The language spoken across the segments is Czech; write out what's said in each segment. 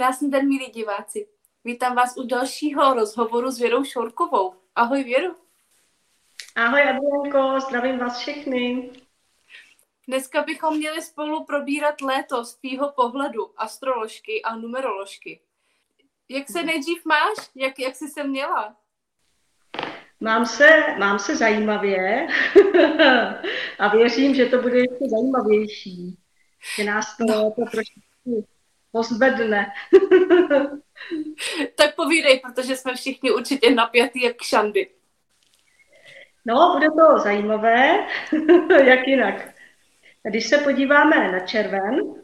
Krásný den, milí diváci. Vítám vás u dalšího rozhovoru s Věrou Šorkovou. Ahoj, Věru. Ahoj, Adrianko, zdravím vás všechny. Dneska bychom měli spolu probírat léto z tvýho pohledu, astroložky a numeroložky. Jak se nejdřív máš? Jak, jak jsi se měla? Mám se, mám se zajímavě a věřím, že to bude ještě zajímavější. Že nás to, no. to pozvedne. tak povídej, protože jsme všichni určitě napjatý jak šandy. No, bude to zajímavé, jak jinak. Když se podíváme na červen,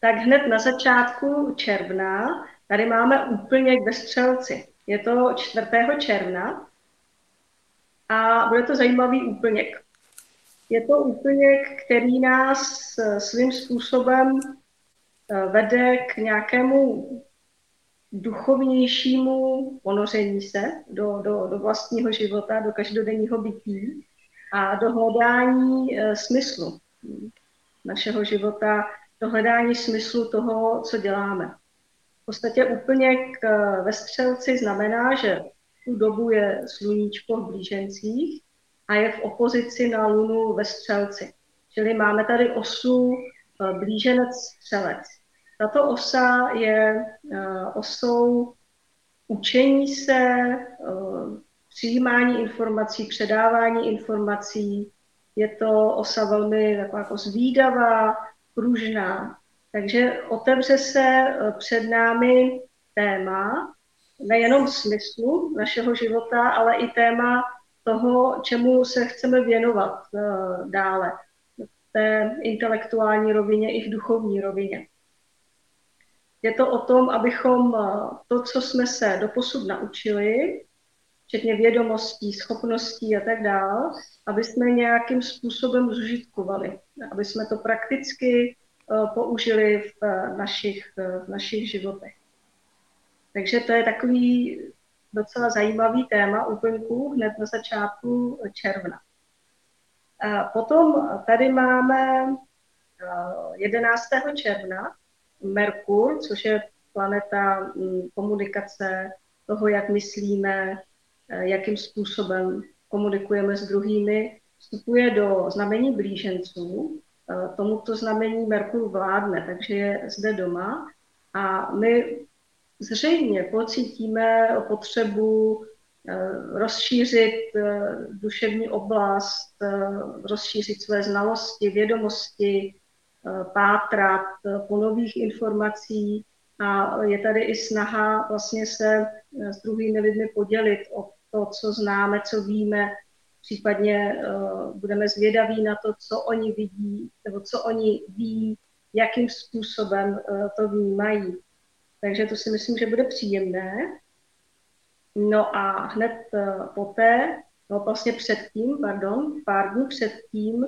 tak hned na začátku června tady máme úplně ve střelci. Je to 4. června a bude to zajímavý úplněk. Je to úplněk, který nás svým způsobem eh, vede k nějakému duchovnějšímu ponoření se do, do, do vlastního života, do každodenního bytí a do hledání e, smyslu našeho života, do hledání smyslu toho, co děláme. V podstatě úplně k, ve střelci znamená, že tu dobu je sluníčko v blížencích a je v opozici na lunu ve střelci. Čili máme tady osu blíženec střelec. Tato osa je uh, osou učení se, uh, přijímání informací, předávání informací. Je to osa velmi taková jako zvídavá, pružná. Takže otevře se před námi téma, nejenom smyslu našeho života, ale i téma toho, čemu se chceme věnovat dále té intelektuální rovině i v duchovní rovině. Je to o tom, abychom eh, to, co jsme se doposud naučili, včetně vědomostí, schopností a tak dále, aby jsme nějakým způsobem zužitkovali, aby jsme to prakticky eh, použili v eh, našich, v našich životech. Takže to je takový docela zajímavý téma úplňků hned na začátku června. Potom tady máme 11. června, Merkur, což je planeta mm, komunikace, toho, jak myslíme, eh, jakým způsobem komunikujeme s druhými, vstupuje do znamení blíženců. Eh, tomuto znamení Merkur vládne, takže je zde doma a my zřejmě pocítíme potřebu eh, rozšířit duševní oblast, rozšířit své znalosti, vědomosti, Eh, pátrat eh, po nových informací a je tady i snaha vlastně se eh, s druhými lidmi podělit o to, co známe, co víme, případně budeme zvědaví na to, co oni vidí, nebo co oni ví, jakým způsobem to vnímají. Takže to si myslím, že bude příjemné. No a hned poté, no vlastně předtím, pardon, pár dní předtím,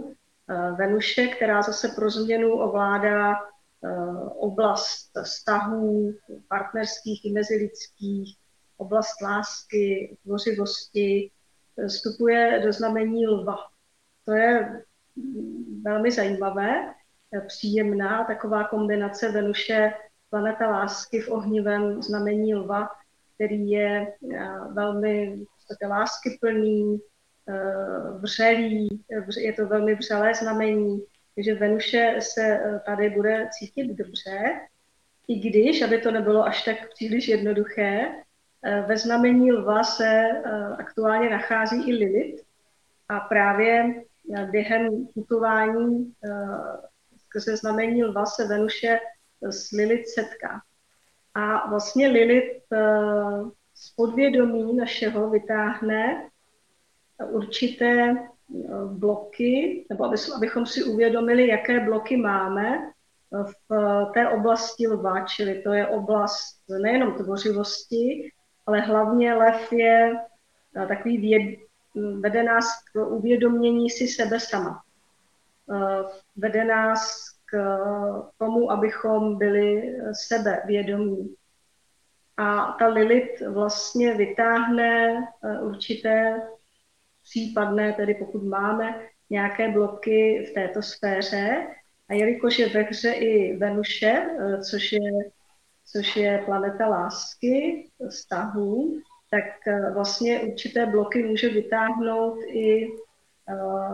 Eh, Venuše, která zase pro změnu ovládá eh, oblast vztahů partnerských i mezilidských, oblast lásky, tvořivosti, eh, vstupuje do znamení lva. To je velmi zajímavé, příjemná taková kombinace Venuše, planeta lásky v ohnivém znamení lva, který je velmi láskyplný, Eh, vřelý, je to velmi vřelé znamení, takže Venuše se eh, tady bude cítit dobře, i když, aby to nebylo až tak příliš jednoduché, eh, ve znamení lva se aktuálně nachází i Lilith a právě během putování skrze znamení lva se Venuše s Lilith setká. A vlastně Lilith z podvědomí našeho vytáhne určité eh, bloky, nebo aby, abychom si uvědomili, jaké bloky máme eh, v té oblasti lva, čili to je oblast nejenom tvořivosti, ale hlavně lev je eh, takový věd, vede nás k uvědomění si sebe sama. Vede nás k tomu, abychom byli sebe vědomí. A ta Lilith vlastně vytáhne určité případné, tedy pokud máme nějaké bloky v této sféře. A jelikož je ve hře i Venuše, eh, což je což je planeta lásky, vztahů, tak vlastně určité bloky může vytáhnout i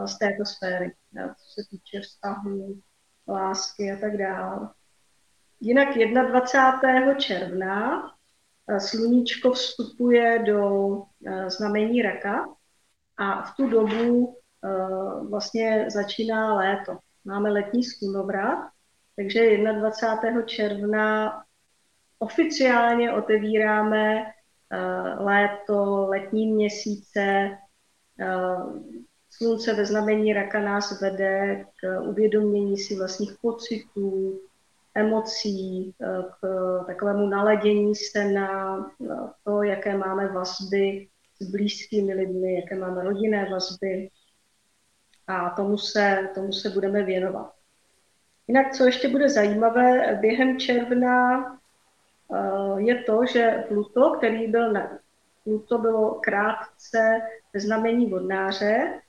z této sféry, co se týče vztahů, lásky a tak dále. Jinak 21. června sluníčko vstupuje do znamení raka a v tu dobu vlastně začíná léto. Máme letní slunovrat, takže 21. června oficiálně otevíráme léto, letní měsíce, Slunce ve znamení raka nás vede k uvědomění si vlastních pocitů, emocí, k takovému naladění se na to, jaké máme vazby s blízkými lidmi, jaké máme rodinné vazby a tomu se, tomu se budeme věnovat. Jinak, co ještě bude zajímavé, během června eh, je to, že Pluto, který byl na, Pluto bylo krátce ve znamení vodnáře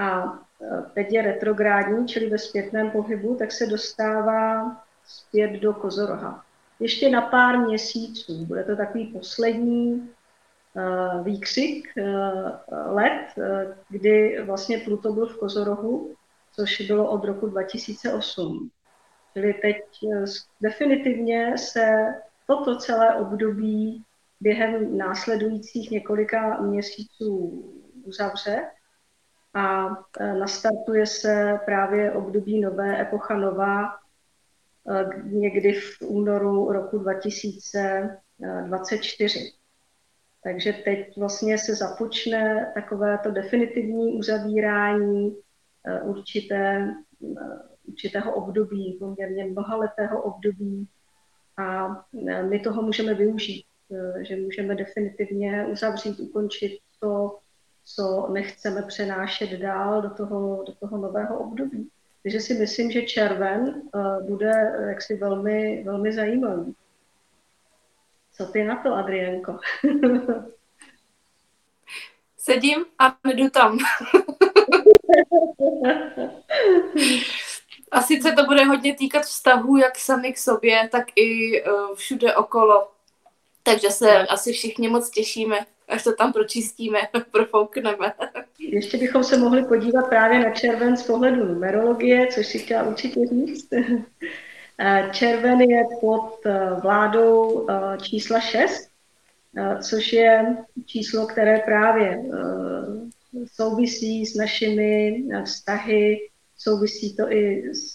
a eh, teď je retrográdní, čili ve zpětném pohybu, tak se dostává zpět do Kozoroha. Ještě na pár měsíců. Bude to takový poslední uh, výkřik uh, let, uh, kdy vlastně Pluto byl v Kozorohu, což bylo od roku 2008. Čili teď definitivně se toto celé období během následujících několika měsíců uzavře a nastartuje se právě období nové, epocha nová, někdy v únoru roku 2024. Takže teď vlastně se započne takové to definitivní uzavírání eh, určité, určitého období, poměrně mnohaletého období a my toho můžeme využít, že můžeme definitivně uzavřít, ukončit to, co nechceme přenášet dál do toho, do toho nového období. Takže si myslím, že červen bude jaksi velmi, velmi zajímavý. Co ty na to, Adrienko? Sedím a jdu tam. a sice to bude hodně týkat vztahů jak sami k sobě, tak i uh, všude okolo. Takže se asi všichni moc těšíme, až to tam pročistíme, profoukneme. Ještě bychom se mohli podívat právě na červen z pohledu numerologie, což si chtěla určitě říct. Eh, červen je pod eh, vládou eh, čísla 6, což je číslo, které právě souvisí s našimi vztahy, souvisí to i s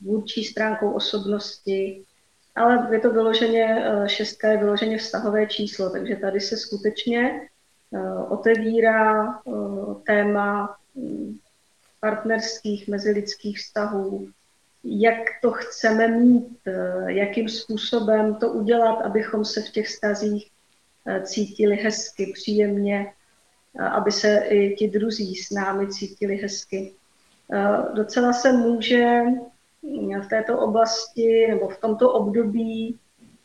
vůdčí stránkou osobnosti, ale je to vyloženě, šestka je vyloženě vztahové číslo, takže tady se skutečně otevírá téma hm, partnerských mezilidských vztahů, jak to chceme mít, eh, jakým způsobem to udělat, abychom se v těch stazích eh, cítili hezky, příjemně, aby se i ti druzí s námi cítili hezky. Eh, docela se může v této oblasti nebo v tomto období,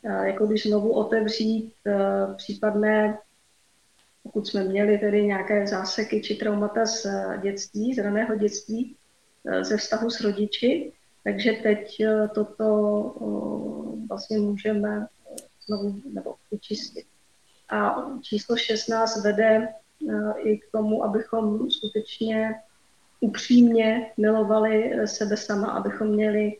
jako když znovu otevřít případné, pokud jsme měli tedy nějaké záseky či traumata z dětství, z raného dětství, ze vztahu s rodiči, takže teď toto vlastně můžeme znovu nebo vyčistit. A číslo 16 vede i k tomu, abychom skutečně upřímně milovali sebe sama, abychom měli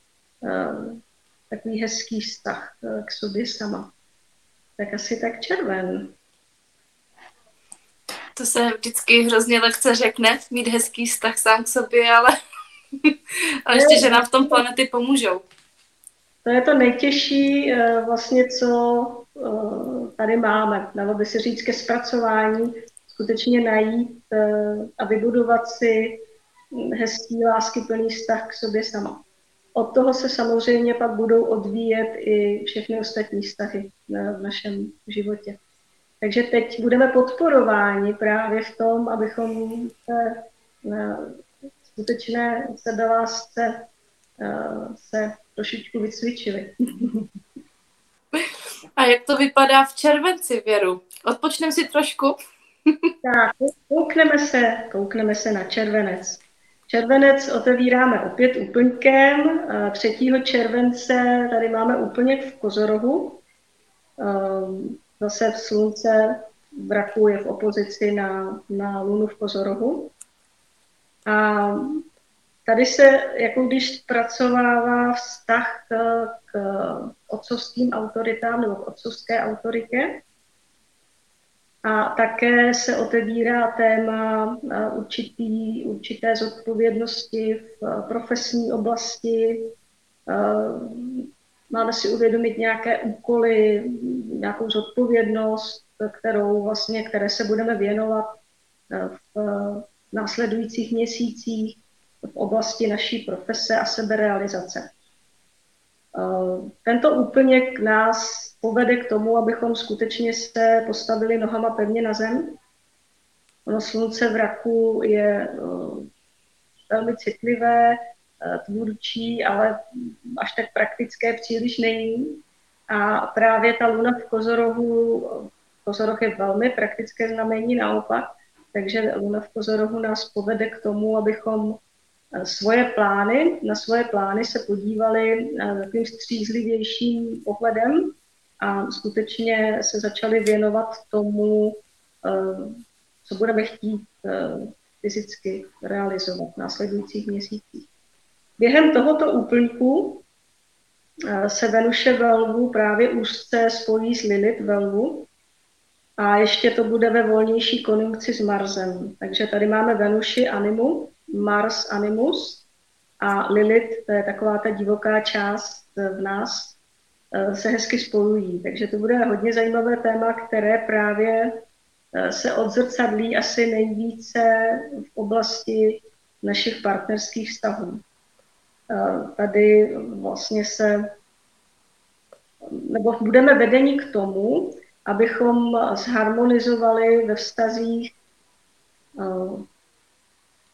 takový hezký vztah k sobě sama. Tak asi tak červen. To se vždycky hrozně lehce řekne, mít hezký vztah sám k sobě, ale a ještě, že nám v tom planety pomůžou. To je to nejtěžší eh, vlastně, co eh, tady máme. Dalo by se říct ke zpracování, skutečně najít eh, a vybudovat si hezký, láskyplný vztah k sobě sama. Od toho se samozřejmě pak budou odvíjet i všechny ostatní vztahy v našem životě. Takže teď budeme podporováni právě v tom, abychom se skutečné sebelásce uh, se trošičku vycvičili. A jak to vypadá v červenci, Věru? Odpočneme si trošku? tak, koukneme se, koukneme se na červenec. Červenec otevíráme opět úplňkem. 3. července tady máme úplněk v Kozorohu, zase v slunce v raku je v opozici na, na lunu v pozorohu. A tady se, jako když zpracovává vztah k, k otcovským autoritám nebo k otcovské autoritě, a také se otevírá téma určitý, určité zodpovědnosti v profesní oblasti. Máme si uvědomit nějaké úkoly, nějakou zodpovědnost, kterou vlastně, které se budeme věnovat v následujících měsících v oblasti naší profese a seberealizace. Tento úplněk nás povede k tomu, abychom skutečně se postavili nohama pevně na zem. Ono slunce v raku je uh, velmi citlivé, uh, tvůrčí, ale až tak praktické příliš není. A právě ta luna v Kozorohu, Kozoroh je velmi praktické znamení naopak, takže luna v Kozorohu nás povede k tomu, abychom eh, svoje plány, na svoje plány se podívali takovým střízlivějším pohledem a skutečně se začali věnovat tomu, eh, co budeme chtít eh, fyzicky realizovat v následujících měsících. Během tohoto úplňku eh, se Venuše Velvu právě úzce spojí s Lilith Velvu a ještě to bude ve volnější konjunkci s Marsem. Takže tady máme Venuši Animu, Mars Animus a Lilith, to je taková ta divoká část v nás, Eh, se hezky spojují. Takže to bude hodně zajímavé téma, které právě eh, se odzrcadlí asi nejvíce v oblasti našich partnerských vztahů. Eh, tady vlastně se, nebo budeme vedeni k tomu, abychom zharmonizovali ve vztazích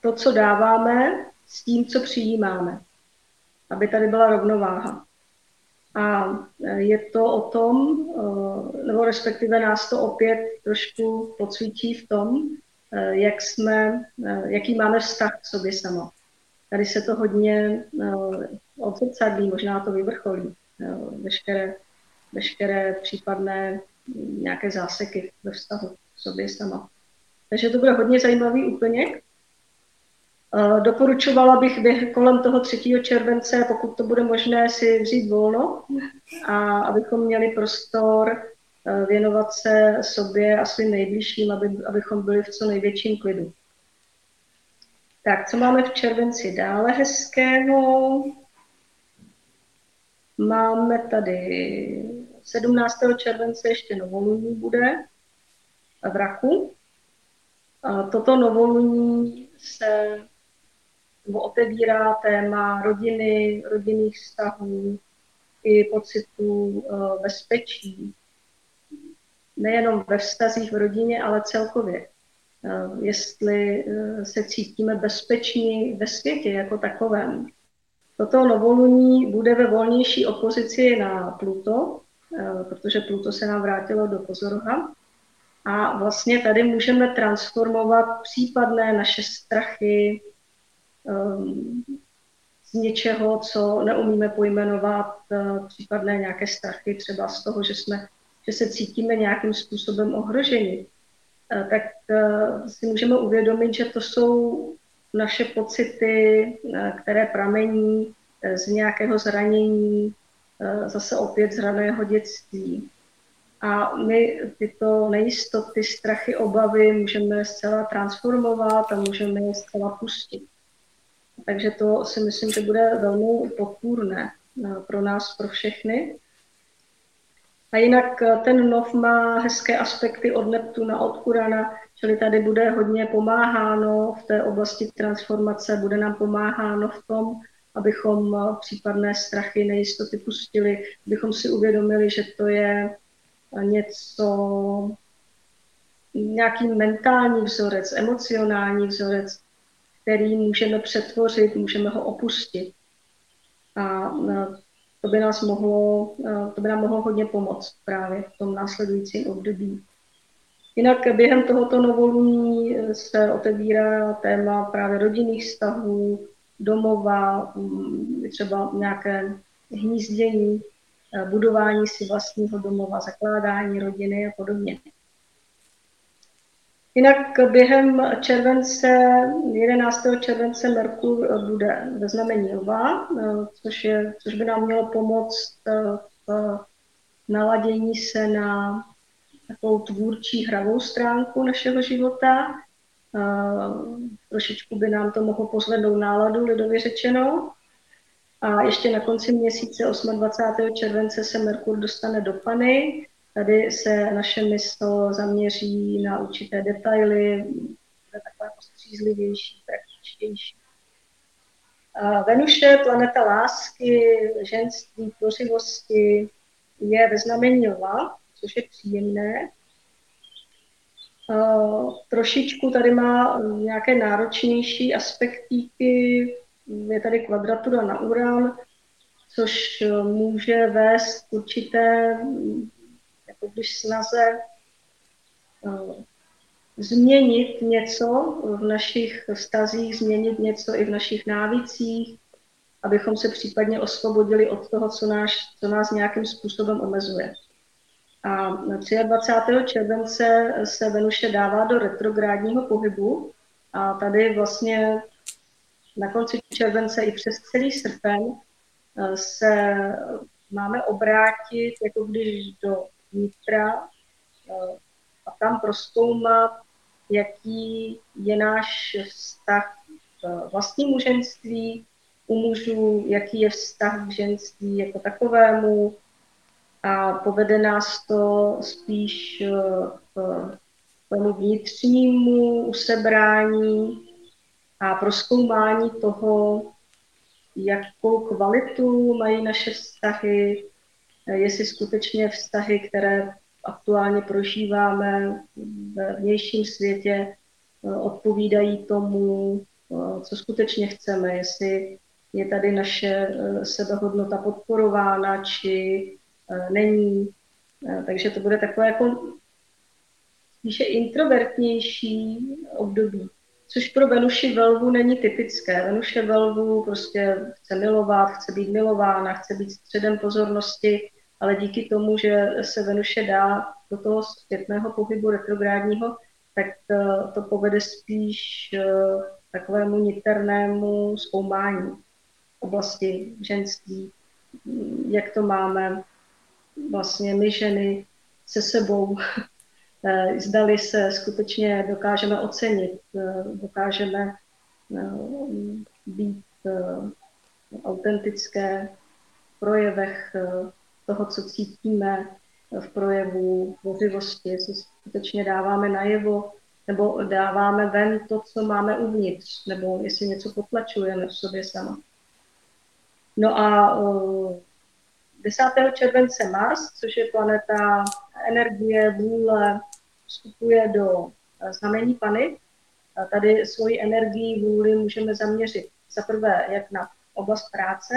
to, co dáváme, s tím, co přijímáme. Aby tady byla rovnováha. A e, je to o tom, e, nebo respektive nás to opět trošku pocvítí v tom, e, jak jsme, jaký máme vztah k sobě sama. Tady se to hodně odzrcadlí, možná to vyvrcholí, veškeré, veškeré případné nějaké záseky ve vztahu k sobě sama. Takže to bude hodně zajímavý úplněk. Eh, doporučovala bych kolem toho 3. července, pokud to bude možné, si vzít volno a abychom měli prostor eh, věnovat se sobě a svým nejbližším, aby, abychom byli v co největším klidu. Tak, co máme v červenci dále hezkého? Máme tady 17. července ještě novoluní bude v Raku. A toto novoluní se nebo otevírá téma rodiny, rodinných vztahů i pocitů uh, bezpečí. Nejenom ve vztazích v rodině, ale celkově. Uh, jestli uh, se cítíme bezpeční ve světě jako takovém. Toto novoluní bude ve volnější opozici na Pluto, protože Pluto se nám vrátilo do pozoroha. A vlastně tady můžeme transformovat případné naše strachy, um, z něčeho, co neumíme pojmenovat, uh, případné nějaké strachy, třeba z toho, že, jsme, že se cítíme nějakým způsobem ohroženi, uh, tak uh, si můžeme uvědomit, že to jsou naše pocity, které pramení z nějakého zranění, zase opět z raného dětství. A my tyto nejistoty, strachy, obavy můžeme zcela transformovat a můžeme je zcela pustit. Takže to si myslím, že bude velmi podpůrné eh, pro nás, pro všechny. A jinak eh, ten nov má hezké aspekty od Neptuna, od Urana, čili tady bude hodně pomáháno v té oblasti transformace, bude nám pomáháno v tom, abychom eh, případné strachy, nejistoty pustili, abychom si uvědomili, že to je něco, nějaký mentální vzorec, emocionální vzorec, který můžeme přetvořit, můžeme ho opustit. A to by, nás mohlo, to by nám mohlo hodně pomoct právě v tom následujícím období. Jinak během tohoto novoluní se otevírá téma právě rodinných vztahů, domova, mm, třeba nějaké hnízdění, budování si vlastního domova, zakládání rodiny a podobně. Jinak během července, 11. července Merkur bude ve znamení Lva, což, je, což by nám mělo pomoct v naladění se na takovou tvůrčí hravou stránku našeho života. Trošičku by nám to mohlo pozvednout náladu, lidově řečeno. A ještě na konci měsíce 28. července se Merkur dostane do Pany. Tady se naše mysl zaměří na určité detaily, bude takové postřízlivější, praktičtější. A Venuše, planeta lásky, ženství, tvořivosti, je ve znamení lva, což je příjemné. Trošičku tady má nějaké náročnější aspektíky, je tady kvadratura na uran, což může vést určité, když snaze uh, změnit něco v našich vztazích, změnit něco i v našich návicích, abychom se případně osvobodili od toho, co, náš, co nás nějakým způsobem omezuje. A 23. července se Venuše dává do retrográdního pohybu a tady vlastně na konci července i přes celý srpen eh, se máme obrátit, jako když do vnitra eh, a tam proskoumat, jaký je náš vztah k vlastnímu ženství, u mužů, jaký je vztah k ženství jako takovému, a povede nás to spíš eh, k tomu vnitřnímu usebrání a proskoumání toho, jakou kvalitu mají naše vztahy, eh, jestli skutečně vztahy, které aktuálně prožíváme ve vnějším světě, eh, odpovídají tomu, co skutečně chceme, jestli je tady naše sebehodnota podporována, či Eh, není. Eh, takže to bude takové jako spíše introvertnější období, což pro Venuši Velvu není typické. Venuše Velvu prostě chce milovat, chce být milována, chce být středem pozornosti, ale díky tomu, že se Venuše dá do toho zpětného pohybu retrográdního, tak to, to povede spíš eh, takovému niternému zkoumání oblasti ženství, jak to máme, vlastně my ženy se sebou, eh, zdali se skutečně dokážeme ocenit, eh, dokážeme eh, být autentické v projevech toho, co cítíme, v projevu tvořivosti, jestli skutečně dáváme najevo, nebo dáváme ven to, co máme uvnitř, nebo jestli něco potlačujeme v sobě sama. No a 10. července Mars, což je planeta energie, vůle, vstupuje do eh, znamení Pany. A tady svoji energii, vůli můžeme zaměřit za prvé jak na oblast práce,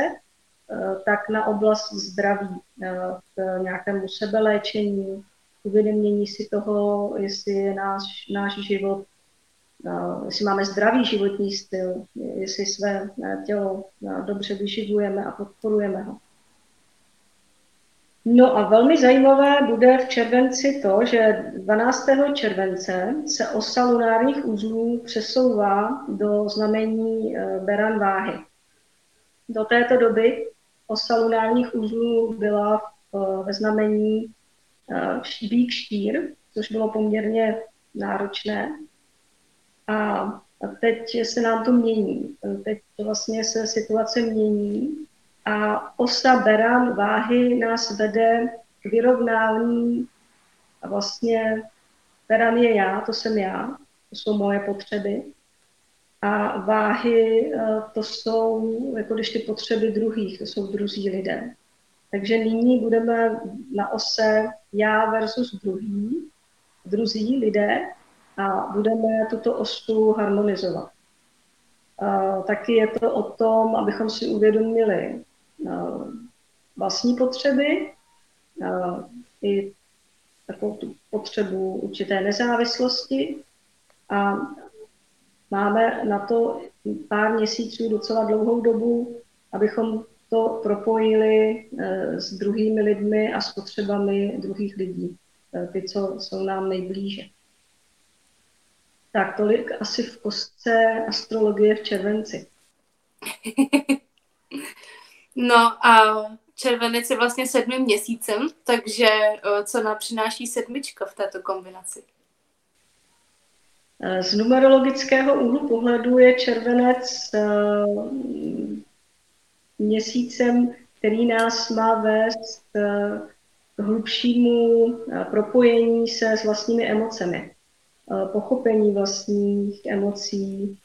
eh, tak na oblast zdraví, eh, k nějakému sebeléčení, uvědomění si toho, jestli je náš, náš život, jestli máme zdravý životní styl, jestli své tělo dobře vyživujeme a podporujeme ho. No a velmi zajímavé bude v červenci to, že 12. července se osa lunárních uzlů přesouvá do znamení eh, Beran váhy. Do této doby osa lunárních uzlů byla eh, ve znamení Bík eh, štír, což bylo poměrně náročné. A teď se nám to mění. Teď vlastně se situace mění a osa beran váhy nás vede k vyrovnání a vlastně beran je já, to jsem já, to jsou moje potřeby. A váhy eh, to jsou, jako když ty potřeby druhých, to jsou druzí lidé. Takže nyní budeme na ose já versus druhý, druzí lidé a budeme tuto osu harmonizovat. A taky je to o tom, abychom si uvědomili, Eh, vlastní potřeby, eh, i takovou tu potřebu určité nezávislosti a máme na to pár měsíců docela dlouhou dobu, abychom to propojili s druhými lidmi a s potřebami druhých lidí, ty, co jsou nám nejblíže. Tak tolik asi v kostce astrologie v červenci. no a červenec je vlastně sedmým měsícem, takže co nám přináší sedmička v této kombinaci? Z numerologického úhlu pohledu je červenec měsícem, který nás má vést k hlubšímu propojení se s vlastními emocemi, pochopení vlastních emocí.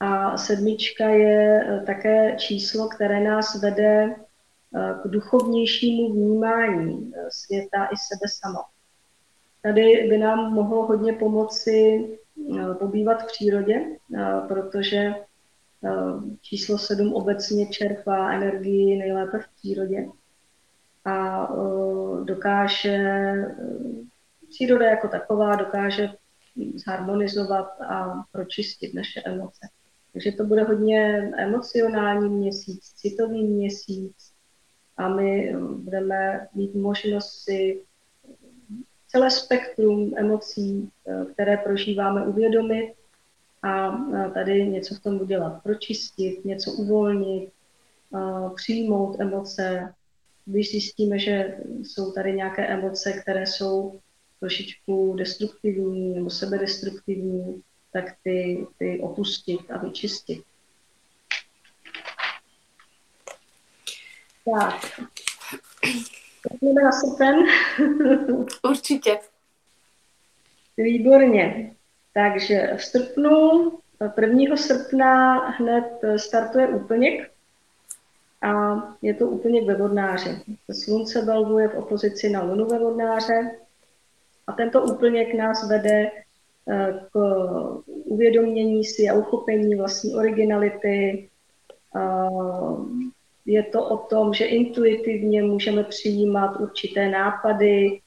A sedmička je také číslo, které nás vede k duchovnějšímu vnímání světa i sebe sama. Tady by nám mohlo hodně pomoci pobývat v přírodě, protože číslo 7 obecně čerpá energii nejlépe v přírodě a dokáže, příroda jako taková dokáže zharmonizovat a pročistit naše emoce. Takže to bude hodně emocionální měsíc, citový měsíc a my budeme mít možnost si celé spektrum emocí, které prožíváme, uvědomit a tady něco v tom udělat, pročistit, něco uvolnit, přijmout emoce. Když zjistíme, že jsou tady nějaké emoce, které jsou trošičku destruktivní nebo sebedestruktivní, tak ty, ty opustit a vyčistit. Tak. Pojďme na srpen. Určitě. Výborně. Takže v srpnu, 1. srpna hned startuje úplněk a je to úplněk ve vodnáři. Slunce belvuje v opozici na lunu ve vodnáře a tento úplněk nás vede k uvědomění si a uchopení vlastní originality. Je to o tom, že intuitivně můžeme přijímat určité nápady,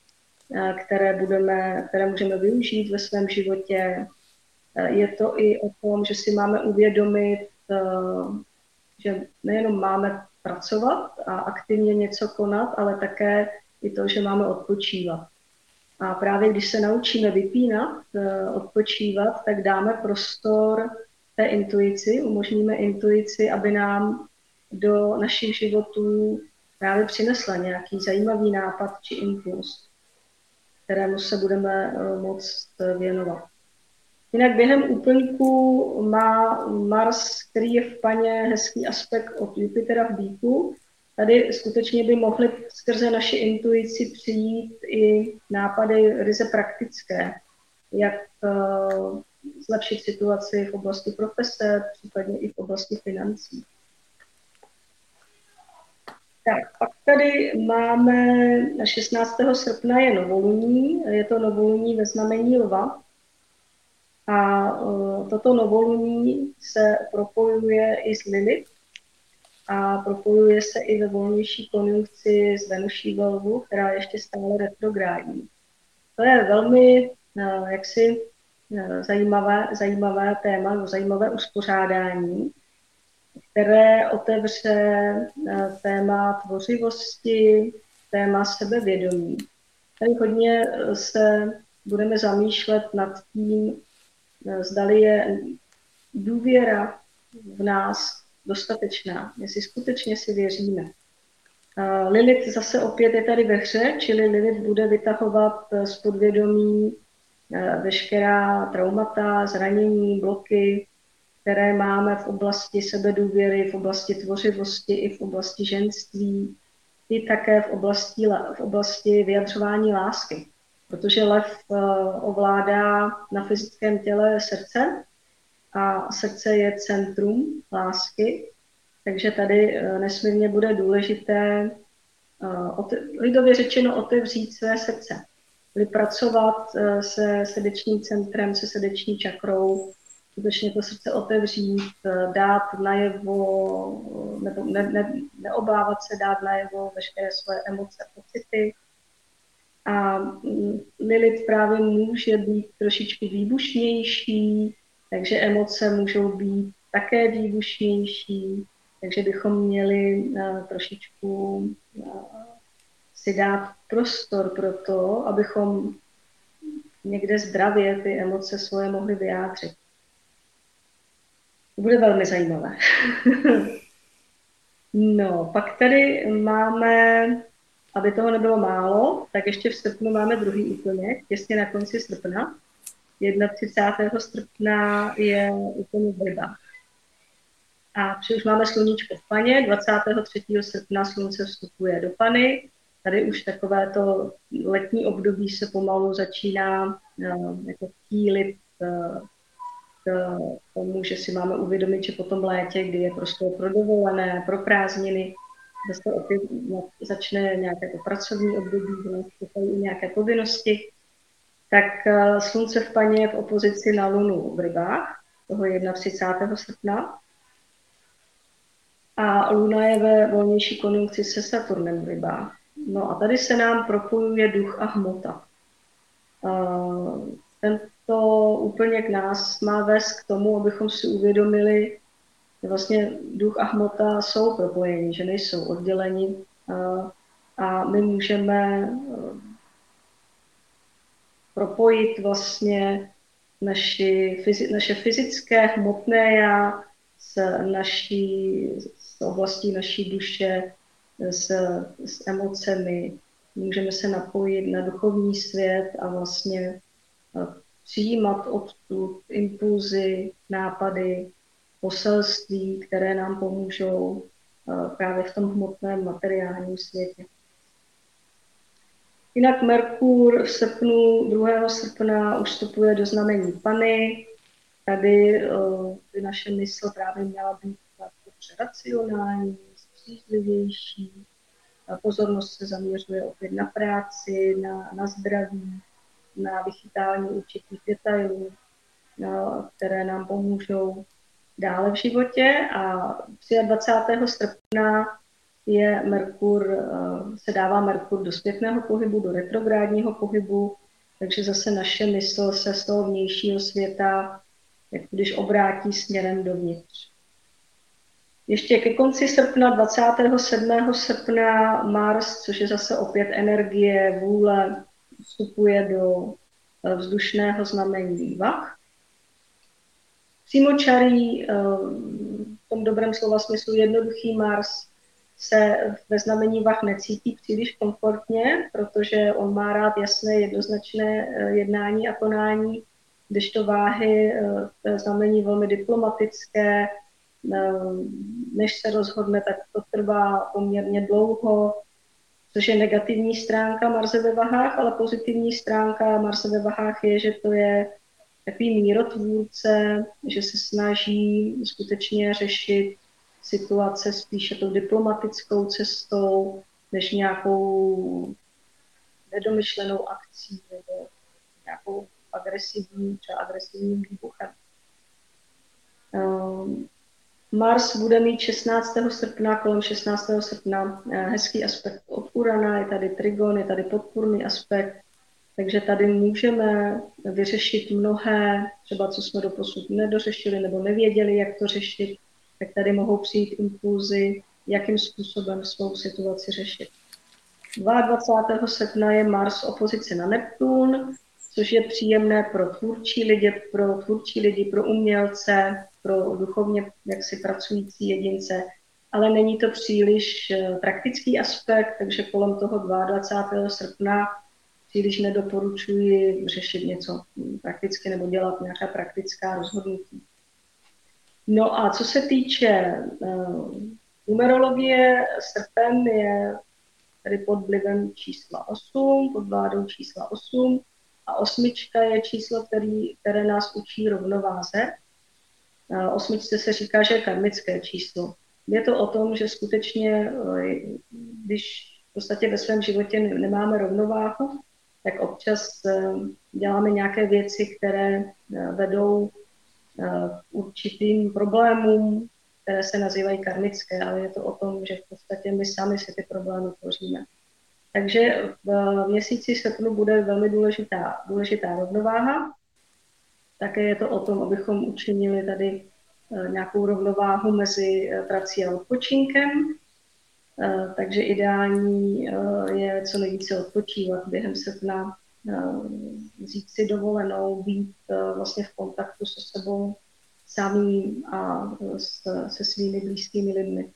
které, budeme, které můžeme využít ve svém životě. Je to i o tom, že si máme uvědomit, že nejenom máme pracovat a aktivně něco konat, ale také i to, že máme odpočívat. A právě když se naučíme vypínat, odpočívat, tak dáme prostor té intuici, umožníme intuici, aby nám do našich životů právě přinesla nějaký zajímavý nápad či impuls kterému se budeme eh, moct eh, věnovat. Jinak během úplňku má Mars, který je v paně, hezký aspekt od Jupitera v Bíku. Tady skutečně by mohly skrze naši intuici přijít i nápady ryze praktické, jak uh, zlepšit situaci v oblasti profese, případně i v oblasti financí. Tak, pak tady máme 16. srpna je novoluní, je to novoluní ve znamení lva. A uh, toto novoluní se propojuje i s Lilith a propojuje se i ve volnější konjunkci s Venuší Lvu, která je ještě stále retrográdní. To je velmi uh, jaksi uh, zajímavé, zajímavé téma, zajímavé uspořádání, které otevře eh, téma tvořivosti, téma sebevědomí. Tady hodně eh, se budeme zamýšlet nad tím, eh, zdali je důvěra v nás dostatečná, jestli skutečně si věříme. Lilith zase opět je tady ve hře, čili Lilith bude vytahovat z podvědomí veškerá traumata, zranění, bloky, které máme v oblasti sebedůvěry, v oblasti tvořivosti i v oblasti ženství, i také v oblasti, v oblasti vyjadřování lásky. Protože lev ovládá na fyzickém těle srdce a srdce je centrum lásky, takže tady uh, nesmírně bude důležité uh, lidově řečeno otevřít své srdce. pracovat se srdečním centrem, se srdeční čakrou, skutečně to srdce otevřít, dát najevo, nebo ne, ne, neobávat se dát najevo veškeré svoje emoce, pocity. A Lilith právě může být trošičku výbušnější, takže emoce můžou být také výbušnější. Takže bychom měli trošičku si dát prostor pro to, abychom někde zdravě ty emoce svoje mohli vyjádřit. To bude velmi zajímavé. no, pak tady máme, aby toho nebylo málo, tak ještě v srpnu máme druhý úplně, těsně na konci srpna. 31. srpna je úplně vrba. A už máme sluníčko v paně, 23. srpna slunce vstupuje do pany, tady už takové to letní období se pomalu začíná uh, jako kýlit uh, k tomu, že si máme uvědomit, že po tom létě, kdy je prostě pro dovolené, pro prázdniny, zase opět začne nějaké to pracovní období, nějaké povinnosti, tak uh, slunce v paně je v opozici na lunu v rybách, toho 31. srpna. A luna je ve volnější konjunkci se Saturnem v rybách. No a tady se nám propojuje duch a hmota. Tento úplněk nás má vést k tomu, abychom si uvědomili, že vlastně duch a hmota jsou propojeni, že nejsou odděleni a my můžeme propojit vlastně naši, naše fyzické hmotné já s naší s oblastí naší duše, s, s emocemi, můžeme se napojit na duchovní svět a vlastně přijímat odtud impulzy, nápady, poselství, které nám pomůžou právě v tom hmotném materiálním světě. Jinak Merkur v srpnu, 2. srpna už do znamení Pany. Tady by naše mysl právě měla být racionální, střízlivější, pozornost se zaměřuje opět na práci, na, na zdraví, na vychytání určitých detailů, no, které nám pomůžou dále v životě. A 23. srpna je Merkur, eh, se dává Merkur do zpětného pohybu, do retrográdního pohybu, takže zase naše mysl se z toho vnějšího světa, jak když obrátí směrem dovnitř. Ještě ke konci srpna, 27. srpna, Mars, což je zase opět energie, vůle, vstupuje do eh, vzdušného znamení Vach. Přímočarý, eh, v tom dobrém slova smyslu jednoduchý Mars, se ve znamení Vach necítí příliš komfortně, protože on má rád jasné, jednoznačné eh, jednání a konání, když to váhy v znamení velmi diplomatické, Ehm, než se rozhodne, tak to trvá poměrně dlouho, což je negativní stránka Marse ve vahách, ale pozitivní stránka Marse ve vahách je, že to je takový mírotvůrce, že se snaží skutečně řešit situace spíše tou diplomatickou cestou, než nějakou nedomyšlenou akcí nebo nějakou agresivní, třeba agresivním výbuchem. Um, Mars bude mít 16. srpna, kolem 16. srpna eh, hezký aspekt od Urana, je tady trigon, je tady podpůrný aspekt, takže tady můžeme vyřešit mnohé, třeba co jsme doposud nedořešili nebo nevěděli, jak to řešit, tak tady mohou přijít impulzy, jakým způsobem svou situaci řešit. 22. srpna je Mars opozice na Neptun, což je příjemné pro tvůrčí lidi, pro tvůrčí lidi, pro umělce, pro duchovně jaksi pracující jedince, ale není to příliš eh, praktický aspekt, takže kolem toho 22. srpna příliš nedoporučuji řešit něco prakticky nebo dělat nějaká praktická rozhodnutí. No a co se týče uh, numerologie, srpen je tady pod vlivem čísla 8, pod vládou čísla 8 a osmička je číslo, který, které nás učí rovnováze. Osmičce se říká, že je karmické číslo. Je to o tom, že skutečně, eh, když v podstatě ve svém životě nemáme rovnováhu, tak občas děláme nějaké věci, které vedou k určitým problémům, které se nazývají karmické, ale je to o tom, že v podstatě my sami si ty problémy tvoříme. Takže v měsíci srpnu bude velmi důležitá, důležitá rovnováha. Také je to o tom, abychom učinili tady nějakou rovnováhu mezi prací a odpočinkem. Takže ideální je co nejvíce odpočívat během srpna, vzít si dovolenou, být vlastně v kontaktu se sebou samým a se svými blízkými lidmi.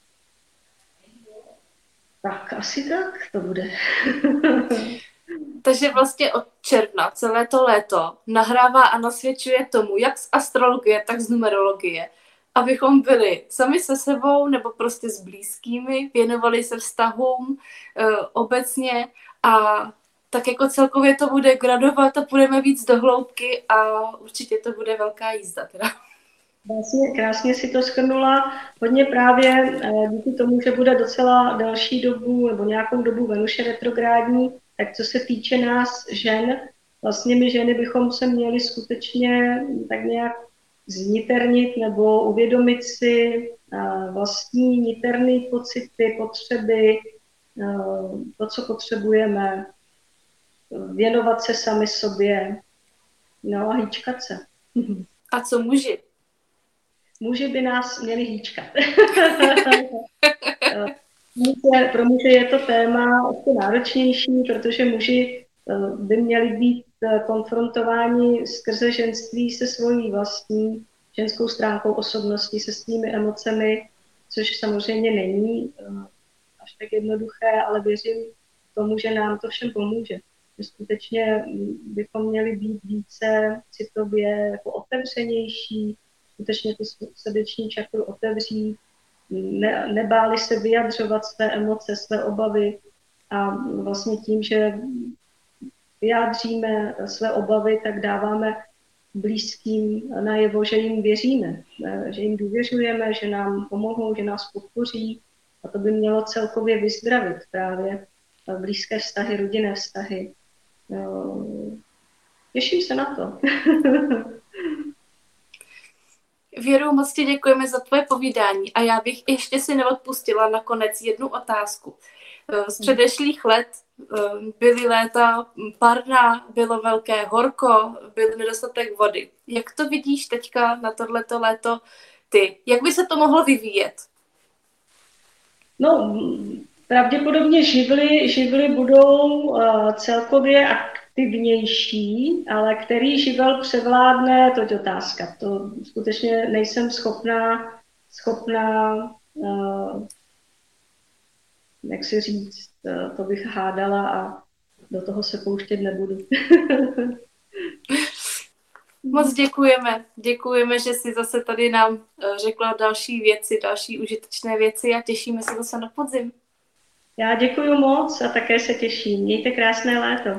Tak asi tak to bude. Takže vlastně od června celé to léto nahrává a nasvědčuje tomu, jak z astrologie, tak z numerologie, abychom byli sami se sebou nebo prostě s blízkými, věnovali se vztahům e, obecně a tak jako celkově to bude gradovat a půjdeme víc do hloubky a určitě to bude velká jízda teda. Krásně, krásně si to schrnula. Hodně právě eh, díky tomu, že bude docela další dobu nebo nějakou dobu Venuše retrográdní, tak co se týče nás žen, vlastně my ženy bychom se měli skutečně tak nějak zniternit nebo uvědomit si eh, vlastní niterné pocity, potřeby, eh, to, co potřebujeme, věnovat se sami sobě, no a hýčkat se. A co muži? muži by nás měli hýčkat. Pro muže je to téma ještě náročnější, protože muži eh, by měli být eh, konfrontováni skrze ženství se svojí vlastní ženskou stránkou osobnosti, se svými emocemi, což samozřejmě není eh, až tak jednoduché, ale věřím tomu, že nám to všem pomůže. Že skutečně bychom měli být více citově jako otevřenější, skutečně tu srdeční čakru otevřít, ne, nebáli se vyjadřovat své emoce, své obavy a vlastně tím, že vyjádříme své obavy, tak dáváme blízkým najevo, že jim věříme, že jim důvěřujeme, že nám pomohou, že nás podpoří a to by mělo celkově vyzdravit právě blízké vztahy, rodinné vztahy. Těším se na to. Věru, moc ti děkujeme za tvoje povídání a já bych ještě si neodpustila nakonec jednu otázku. Eh, z předešlých let eh, byly léta parná, bylo velké horko, byl nedostatek vody. Jak to vidíš teďka na tohleto léto ty? Jak by se to mohlo vyvíjet? No, pravděpodobně živly, živly budou uh, celkově aktivnější, ale který živel převládne, to je otázka. To skutečně nejsem schopná, schopná uh, jak si říct, uh, to bych hádala a do toho se pouštět nebudu. Moc děkujeme. Děkujeme, že jsi zase tady nám eh, řekla další věci, další užitečné věci a těšíme se zase na podzim. Já děkuji moc a také se těším. Mějte krásné léto.